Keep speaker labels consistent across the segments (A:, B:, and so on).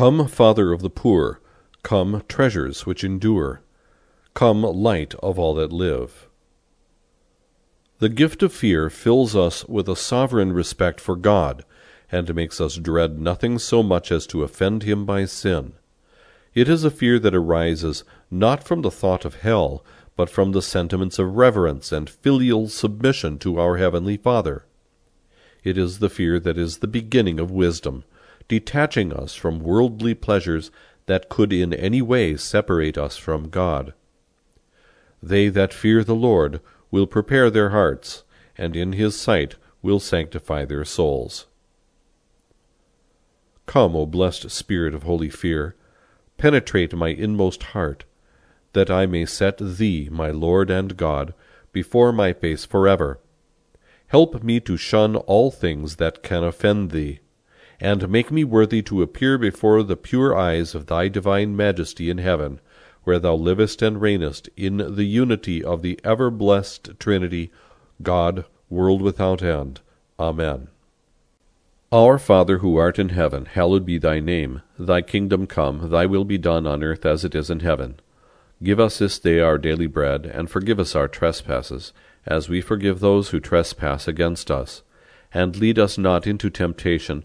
A: Come, Father of the poor, come, treasures which endure, come, light of all that live. The gift of fear fills us with a sovereign respect for God, and makes us dread nothing so much as to offend him by sin. It is a fear that arises not from the thought of hell, but from the sentiments of reverence and filial submission to our Heavenly Father. It is the fear that is the beginning of wisdom, detaching us from worldly pleasures that could in any way separate us from God. They that fear the Lord will prepare their hearts, and in his sight will sanctify their souls. Come, O blessed Spirit of holy fear, penetrate my inmost heart, that I may set Thee, my Lord and God, before my face forever. Help me to shun all things that can offend Thee and make me worthy to appear before the pure eyes of thy divine majesty in heaven, where thou livest and reignest in the unity of the ever blessed Trinity, God, world without end. Amen. Our Father who art in heaven, hallowed be thy name. Thy kingdom come, thy will be done on earth as it is in heaven. Give us this day our daily bread, and forgive us our trespasses, as we forgive those who trespass against us. And lead us not into temptation,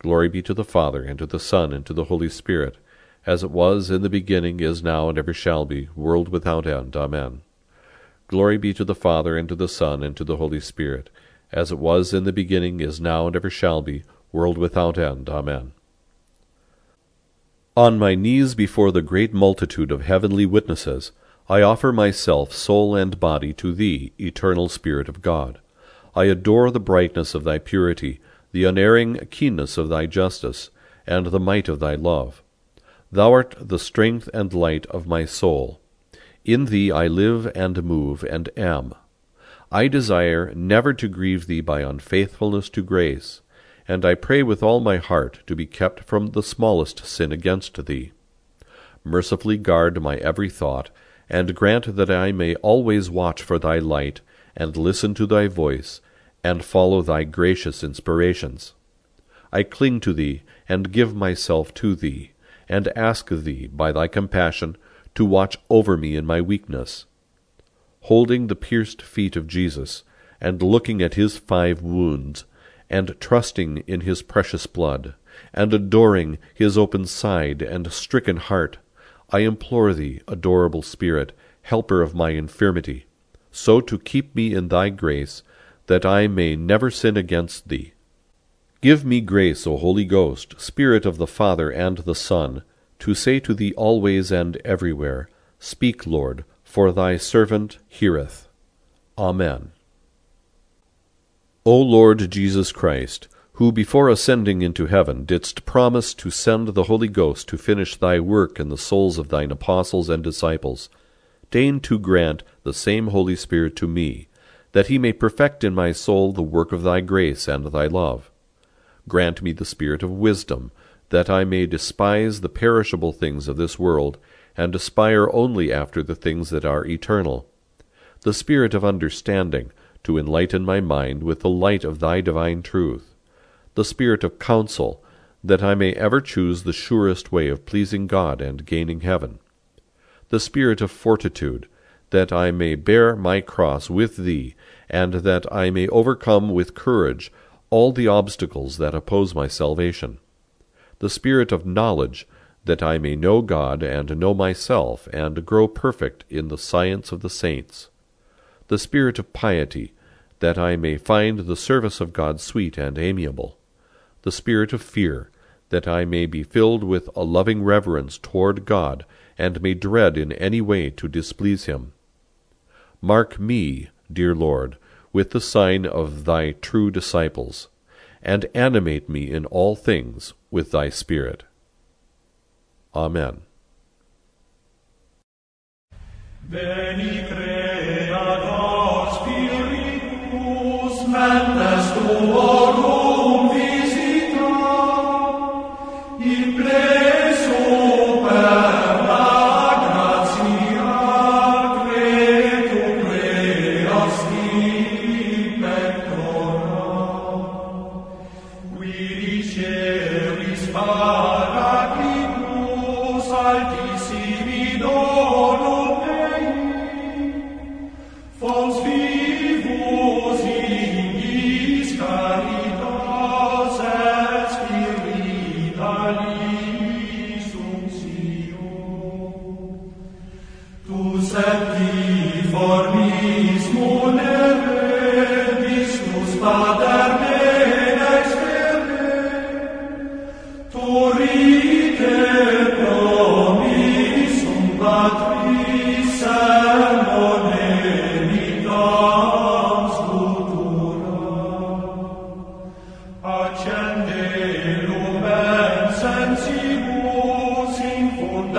A: Glory be to the Father, and to the Son, and to the Holy Spirit, as it was in the beginning, is now, and ever shall be, world without end. Amen. Glory be to the Father, and to the Son, and to the Holy Spirit, as it was in the beginning, is now, and ever shall be, world without end. Amen. On my knees before the great multitude of heavenly witnesses, I offer myself, soul and body, to Thee, eternal Spirit of God. I adore the brightness of Thy purity, the unerring keenness of thy justice, and the might of thy love. Thou art the strength and light of my soul. In thee I live and move and am. I desire never to grieve thee by unfaithfulness to grace, and I pray with all my heart to be kept from the smallest sin against thee. Mercifully guard my every thought, and grant that I may always watch for thy light, and listen to thy voice, and follow thy gracious inspirations. I cling to thee, and give myself to thee, and ask thee, by thy compassion, to watch over me in my weakness. Holding the pierced feet of Jesus, and looking at his five wounds, and trusting in his precious blood, and adoring his open side and stricken heart, I implore thee, adorable Spirit, helper of my infirmity, so to keep me in thy grace that I may never sin against thee. Give me grace, O Holy Ghost, Spirit of the Father and the Son, to say to thee always and everywhere, Speak, Lord, for thy servant heareth. Amen. O Lord Jesus Christ, who before ascending into heaven didst promise to send the Holy Ghost to finish thy work in the souls of thine apostles and disciples, deign to grant the same Holy Spirit to me, that he may perfect in my soul the work of thy grace and thy love. Grant me the spirit of wisdom, that I may despise the perishable things of this world, and aspire only after the things that are eternal. The spirit of understanding, to enlighten my mind with the light of thy divine truth. The spirit of counsel, that I may ever choose the surest way of pleasing God and gaining heaven. The spirit of fortitude, that I may bear my cross with thee, and that I may overcome with courage all the obstacles that oppose my salvation. The spirit of knowledge, that I may know God and know myself, and grow perfect in the science of the saints. The spirit of piety, that I may find the service of God sweet and amiable. The spirit of fear, that I may be filled with a loving reverence toward God, and may dread in any way to displease him. Mark me, dear Lord, with the sign of thy true disciples, and animate me in all things with thy Spirit. Amen.
B: Veni spiritus ricevis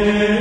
B: omne